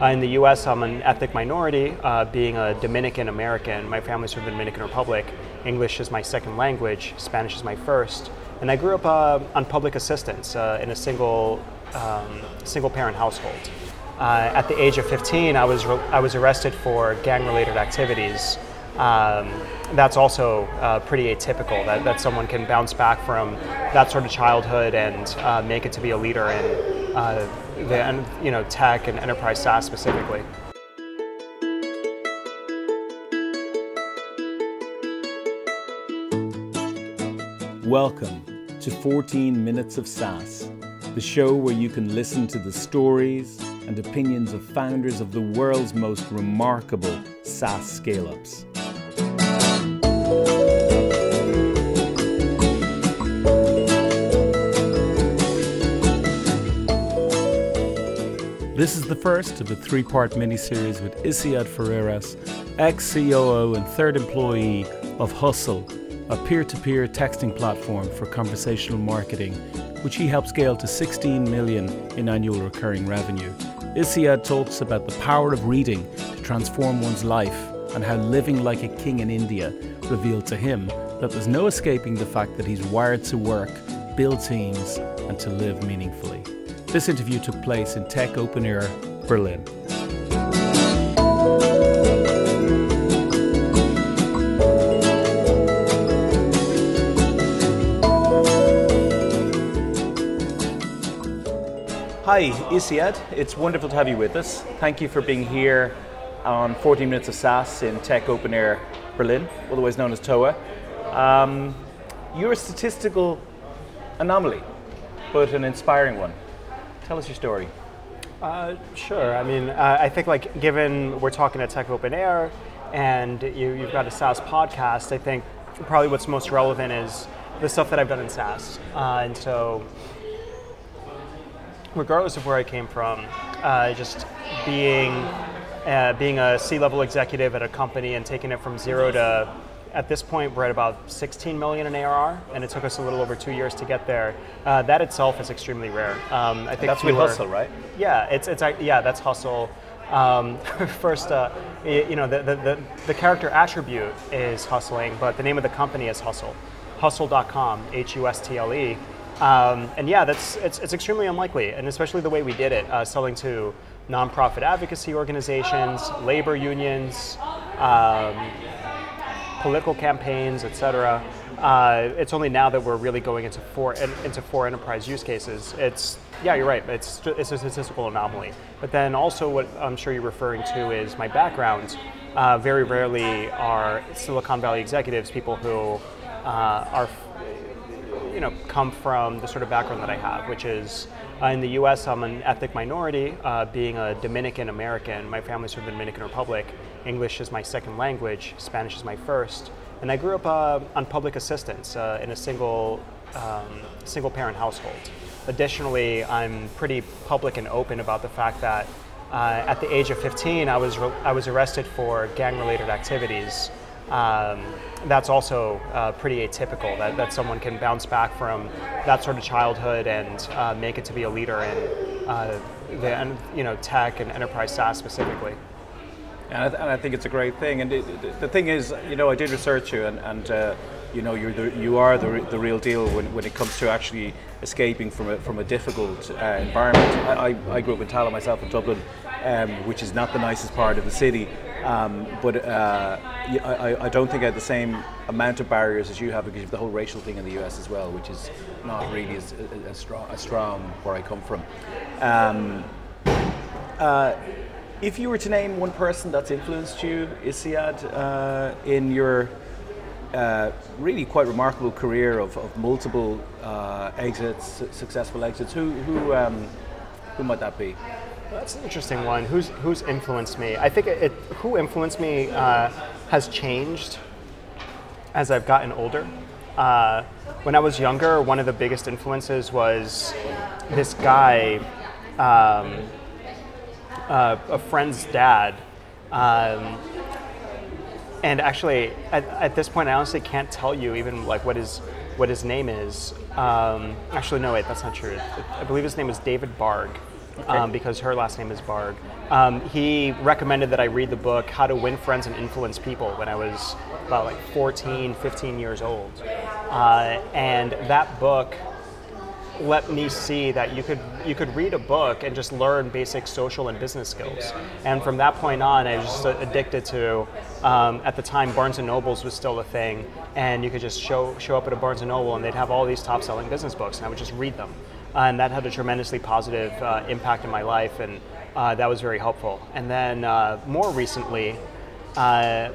Uh, in the US, I'm an ethnic minority, uh, being a Dominican American. My family's from the Dominican Republic. English is my second language, Spanish is my first. And I grew up uh, on public assistance uh, in a single, um, single parent household. Uh, at the age of 15, I was, re- I was arrested for gang related activities. Um, that's also uh, pretty atypical that, that someone can bounce back from that sort of childhood and make it to be a leader in the you know tech and enterprise SaaS specifically. Welcome to 14 Minutes of SaaS, the show where you can listen to the stories and opinions of founders of the world's most remarkable SaaS scale ups. This is the first of a three part miniseries with Isiad Ferreras, ex COO and third employee of Hustle, a peer to peer texting platform for conversational marketing, which he helped scale to 16 million in annual recurring revenue. Isiad talks about the power of reading to transform one's life and how living like a king in India revealed to him that there's no escaping the fact that he's wired to work, build teams, and to live meaningfully. This interview took place in Tech Open Air, Berlin. Hi, Isiad. It's wonderful to have you with us. Thank you for being here on 14 Minutes of SaaS in Tech Open Air, Berlin, otherwise known as TOA. Um, you're a statistical anomaly, but an inspiring one. Tell us your story. Uh, sure. I mean, uh, I think like given we're talking at Tech Open Air, and you, you've got a SaaS podcast, I think probably what's most relevant is the stuff that I've done in SaaS. Uh, and so, regardless of where I came from, uh, just being uh, being a C-level executive at a company and taking it from zero to at this point, we're at about 16 million in ARR, and it took us a little over two years to get there. Uh, that itself is extremely rare. Um, I think that's with Hustle, right? Yeah, it's it's yeah, that's Hustle. Um, first, uh, you know, the, the, the, character attribute is hustling, but the name of the company is Hustle. Hustle.com, H U S T L E. Um, and yeah, that's it's, it's extremely unlikely, and especially the way we did it, uh, selling to nonprofit advocacy organizations, labor unions, um, political campaigns, et cetera. Uh, it's only now that we're really going into four into four enterprise use cases. It's yeah, you're right. It's it's a statistical anomaly. But then also, what I'm sure you're referring to is my background. Uh, very rarely are Silicon Valley executives people who uh, are you know come from the sort of background that I have, which is uh, in the U.S. I'm an ethnic minority, uh, being a Dominican American. My family's from the Dominican Republic. English is my second language, Spanish is my first. And I grew up uh, on public assistance uh, in a single, um, single parent household. Additionally, I'm pretty public and open about the fact that uh, at the age of 15, I was, re- I was arrested for gang related activities. Um, that's also uh, pretty atypical that, that someone can bounce back from that sort of childhood and uh, make it to be a leader in uh, the you know, tech and enterprise SaaS specifically. And I, th- and I, think it's a great thing. And it, the thing is, you know, I did research you, and, and uh, you know, you're the, you are the, the real deal when, when it comes to actually escaping from a, from a difficult uh, environment. I, I, grew up in Tallaght myself in Dublin, um, which is not the nicest part of the city. Um, but uh, I, I, don't think I had the same amount of barriers as you have because of the whole racial thing in the US as well, which is not really as, as, strong, as strong where I come from. Um, uh, if you were to name one person that's influenced you, Isiad, uh, in your uh, really quite remarkable career of, of multiple uh, exits, successful exits, who who um, who might that be? That's an interesting one. Who's who's influenced me? I think it, it who influenced me uh, has changed as I've gotten older. Uh, when I was younger, one of the biggest influences was this guy. Um, uh, a friend's dad. Um, and actually, at, at, this point, I honestly can't tell you even like what his what his name is. Um, actually, no, wait, that's not true. I believe his name is David Barg. um, because her last name is Barg. Um, he recommended that I read the book How to Win Friends and Influence People when I was about like 14, 15 years old. Uh, and that book let me see that you could you could read a book and just learn basic social and business skills. And from that point on, I was just addicted to. Um, at the time, Barnes and Nobles was still a thing, and you could just show show up at a Barnes and Noble, and they'd have all these top-selling business books, and I would just read them. And that had a tremendously positive uh, impact in my life, and uh, that was very helpful. And then uh, more recently. Uh,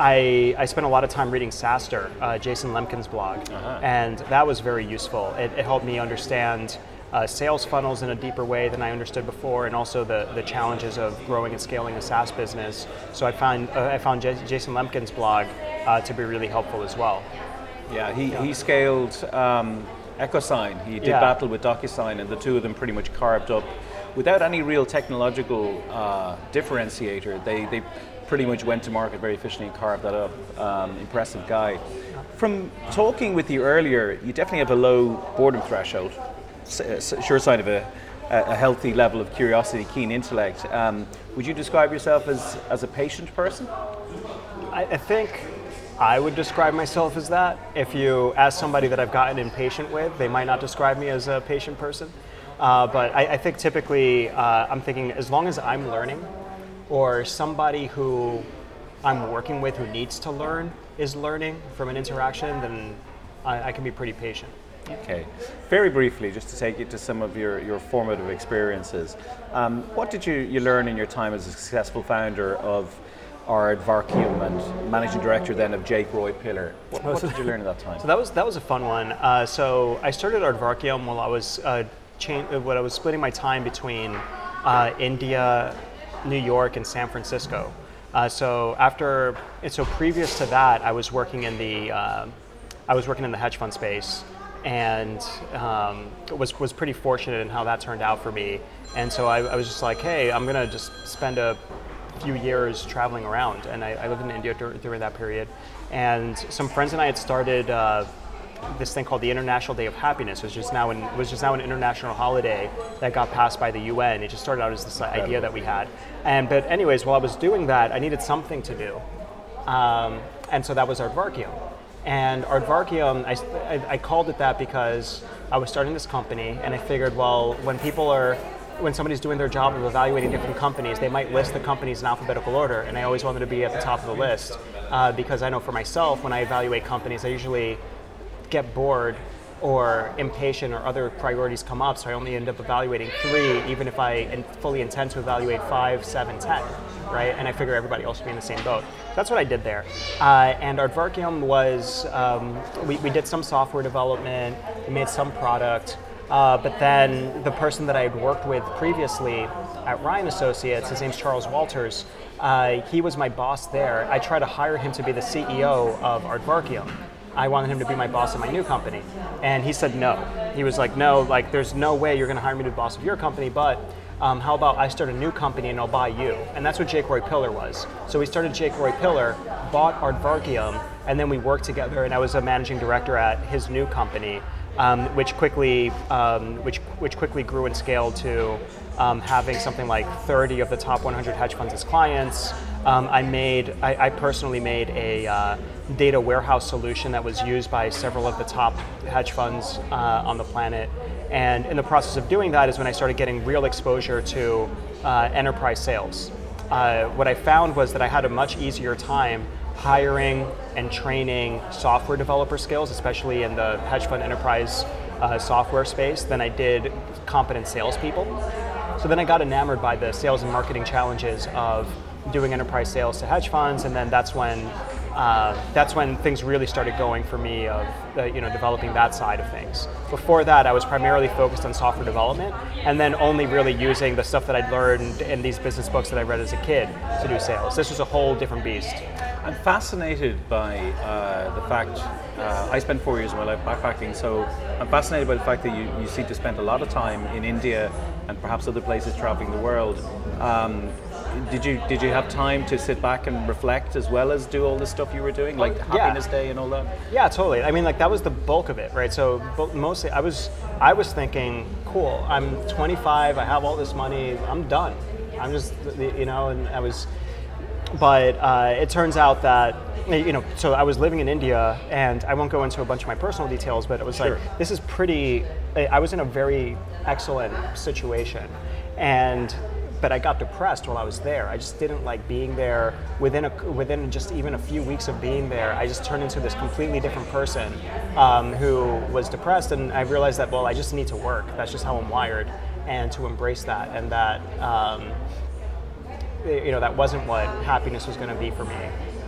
I, I spent a lot of time reading SaaStr, uh, Jason Lemkin's blog, uh-huh. and that was very useful. It, it helped me understand uh, sales funnels in a deeper way than I understood before, and also the, the challenges of growing and scaling a SaaS business. So I found uh, I found J- Jason Lemkin's blog uh, to be really helpful as well. Yeah, he, yeah. he scaled um, EchoSign. He did yeah. battle with DocuSign, and the two of them pretty much carved up without any real technological uh, differentiator. They they pretty much went to market very efficiently and carved that up. Um, impressive guy. From talking with you earlier, you definitely have a low boredom threshold. Uh, sure sign of a, a healthy level of curiosity, keen intellect. Um, would you describe yourself as, as a patient person? I, I think I would describe myself as that. If you ask somebody that I've gotten impatient with, they might not describe me as a patient person. Uh, but I, I, think typically uh, I'm thinking as long as I'm learning, or somebody who I'm working with who needs to learn is learning from an interaction, then I, I can be pretty patient. Okay. Very briefly, just to take you to some of your, your formative experiences, um, what did you, you learn in your time as a successful founder of Aardvarkium and managing director then of Jake Roy Pillar? What, what did you learn at that time? So that was that was a fun one. Uh, so I started Aardvarkium while I was uh, cha- when I was splitting my time between uh, India, New York and San Francisco. Uh, so after, so previous to that, I was working in the, uh, I was working in the hedge fund space, and um, was was pretty fortunate in how that turned out for me. And so I, I was just like, hey, I'm gonna just spend a few years traveling around, and I, I lived in India dur- during that period. And some friends and I had started uh, this thing called the International Day of Happiness, which is now an, was just now an international holiday that got passed by the UN. It just started out as this idea that we had. And but anyways, while I was doing that, I needed something to do, um, and so that was Aardvarkium. And Aardvarkium, I, I, I called it that because I was starting this company, and I figured, well, when people are when somebody's doing their job of evaluating different companies, they might list the companies in alphabetical order, and I always wanted to be at the top of the list uh, because I know for myself when I evaluate companies, I usually get bored or impatient or other priorities come up, so I only end up evaluating three, even if I fully intend to evaluate five, seven, ten, right? And I figure everybody else will be in the same boat. So that's what I did there. Uh, and Aardvarkium was, um, we, we did some software development, we made some product, uh, but then the person that I had worked with previously at Ryan Associates, his name's Charles Walters, uh, he was my boss there. I tried to hire him to be the CEO of Aardvarkium. I wanted him to be my boss at my new company. And he said no. He was like, no, like there's no way you're gonna hire me to be boss of your company, but um, how about I start a new company and I'll buy you? And that's what Jake Roy Pillar was. So we started Jake Roy Pillar, bought Aardvarkium, and then we worked together and I was a managing director at his new company, um, which quickly um, which, which quickly grew and scaled to um, having something like 30 of the top 100 hedge funds as clients. Um, I made, I, I, personally made a uh, data warehouse solution that was used by several of the top hedge funds uh, on the planet. And in the process of doing that is when I started getting real exposure to uh, enterprise sales. Uh, what I found was that I had a much easier time hiring and training software developer skills, especially in the hedge fund enterprise uh, software space, than I did competent salespeople. So then I got enamored by the sales and marketing challenges of doing enterprise sales to hedge funds, and then that's when uh, that's when things really started going for me of uh, you know developing that side of things. Before that, I was primarily focused on software development, and then only really using the stuff that I'd learned in these business books that I read as a kid to do sales. This was a whole different beast. I'm fascinated by uh, the fact uh, I spent four years of my life backpacking, so I'm fascinated by the fact that you, you seem to spend a lot of time in India and perhaps other places traveling the world. Um, did you did you have time to sit back and reflect as well as do all the stuff you were doing, like Yeah. Happiness Day and all that? Yeah, totally. I mean, like that was the bulk of it, right? So mostly, I was I was thinking, cool. I'm 25. I have all this money. I'm done. I'm just, you know, and I was. But uh, it turns out that you know, so I was living in India, and I won't go into a bunch of my personal details, but it was Sure. like this is pretty. I I was in a very excellent situation, and but I got depressed while I was there. I just didn't like being there. Within a within just even a few weeks of being there, I just turned into this completely different person um, who was depressed, and I realized that well, I just need to work. That's just how I'm wired, and to embrace that, and that. Um, you know that wasn't what happiness was going to be for me.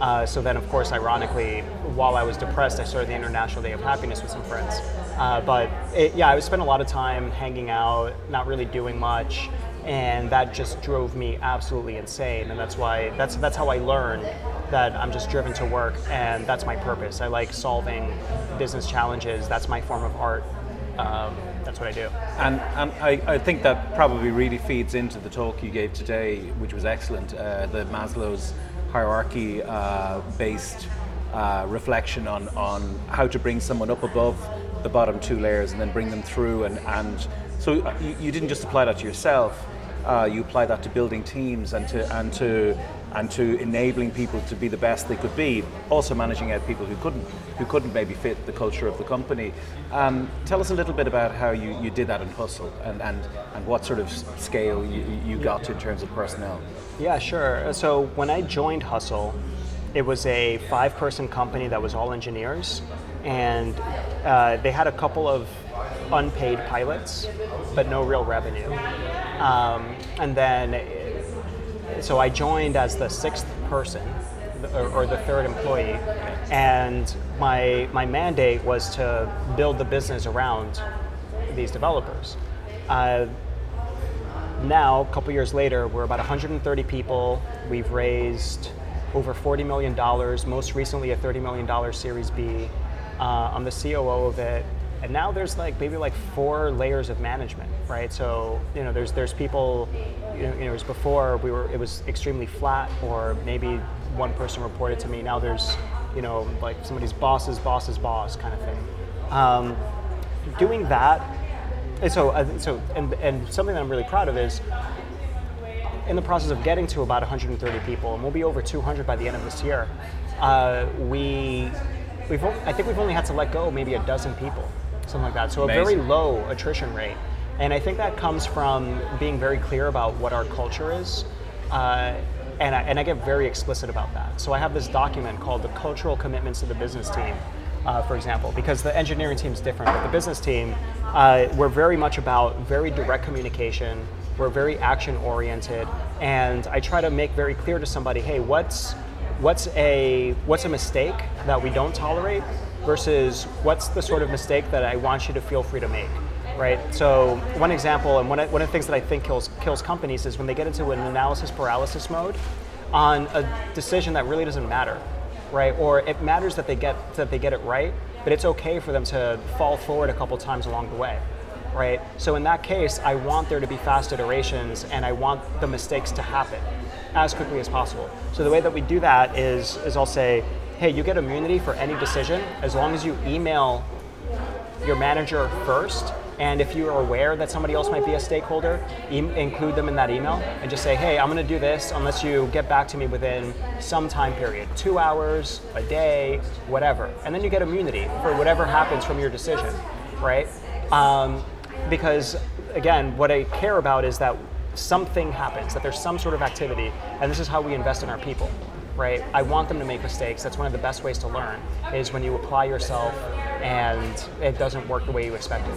Uh, so then, of course, ironically, while I was depressed, I started the International Day of Happiness with some friends. Uh, but it, yeah, I spend a lot of time hanging out, not really doing much, and that just drove me absolutely insane. And that's why that's that's how I learned that I'm just driven to work, and that's my purpose. I like solving business challenges. That's my form of art. Um, that's what I do. And, and I, I think that probably really feeds into the talk you gave today, which was excellent. Uh, the Maslow's hierarchy uh, based uh, reflection on, on how to bring someone up above the bottom two layers and then bring them through. And, and so uh, you, you didn't just apply that to yourself, uh, you apply that to building teams and to, and to and to enabling people to be the best they could be, also managing out people who couldn't, who couldn't maybe fit the culture of the company. Um, tell us a little bit about how you, you did that in Hustle and, and, and what sort of scale you, you got to in terms of personnel. Yeah, sure. So when I joined Hustle, it was a five person company that was all engineers, and uh, they had a couple of unpaid pilots, but no real revenue. Um, and then, uh, so I joined as the sixth person. Or, or the third employee, and my my mandate was to build the business around these developers. Uh, now, a couple years later, we're about 130 people. We've raised over $40 million, most recently a $30 million Series B. Uh, I'm the COO of it. And now there's like maybe like four layers of management, right? So you know, there's there's people, you know, you know, before we were it was extremely flat, or maybe one person reported to me. Now there's, you know, like somebody's boss's boss's boss kind of thing. Um, doing that and so, I so and, and something that I'm really proud of is in the process of getting to about 130 people, and we'll be over 200 by the end of this year. Uh, we, we've, I think we've only had to let go maybe a dozen people, something like that. So a very low attrition rate, and I think that comes from being very clear about what our culture is. Uh, and I, and I get very explicit about that. So I have this document called the Cultural Commitments of the Business Team, uh, for example, because the engineering team is different, but the business team, uh, we're very much about very direct communication. We're very action oriented, and I try to make very clear to somebody, hey, what's what's a what's a mistake that we don't tolerate versus what's the sort of mistake that I want you to feel free to make right? So one example, and one of, one of the things that I think kills kills companies is when they get into an analysis paralysis mode on a decision that really doesn't matter, right? Or it matters that they get that they get it right, but it's okay for them to fall forward a couple times along the way, right? So in that case, I want there to be fast iterations, and I want the mistakes to happen as quickly as possible. So the way that we do that is is I'll say, hey, you get immunity for any decision as long as you email your manager first. And if you are aware that somebody else might be a stakeholder, em include them in that email and just say, hey, I'm to do this unless you get back to me within some time period two hours, a day, whatever. And then you get immunity for whatever happens from your decision, right? Um, because, again, what I care about is that something happens, that there's some sort of activity, and this is how we invest in our people right? I want them to make mistakes. That's one of the best ways to learn is when you apply yourself and it doesn't work the way you expected.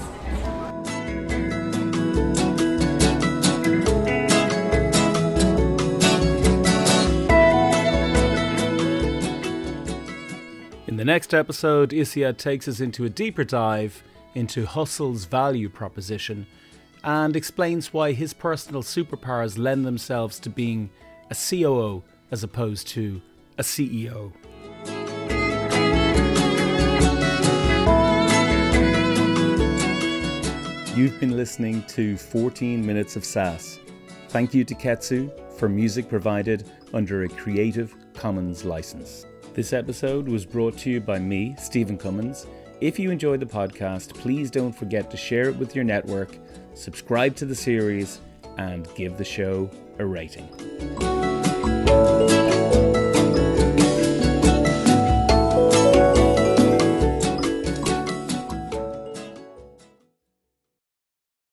In the next episode, Isia takes us into a deeper dive into Hustle's value proposition and explains why his personal superpowers lend themselves to being a COO as opposed to a CEO. You've been listening to 14 Minutes of SaaS. Thank you to Ketsa for music provided under a Creative Commons license. This episode was brought to you by me, Stephen Cummins. If you enjoyed the podcast, please don't forget to share it with your network, subscribe to the series, and give the show a rating.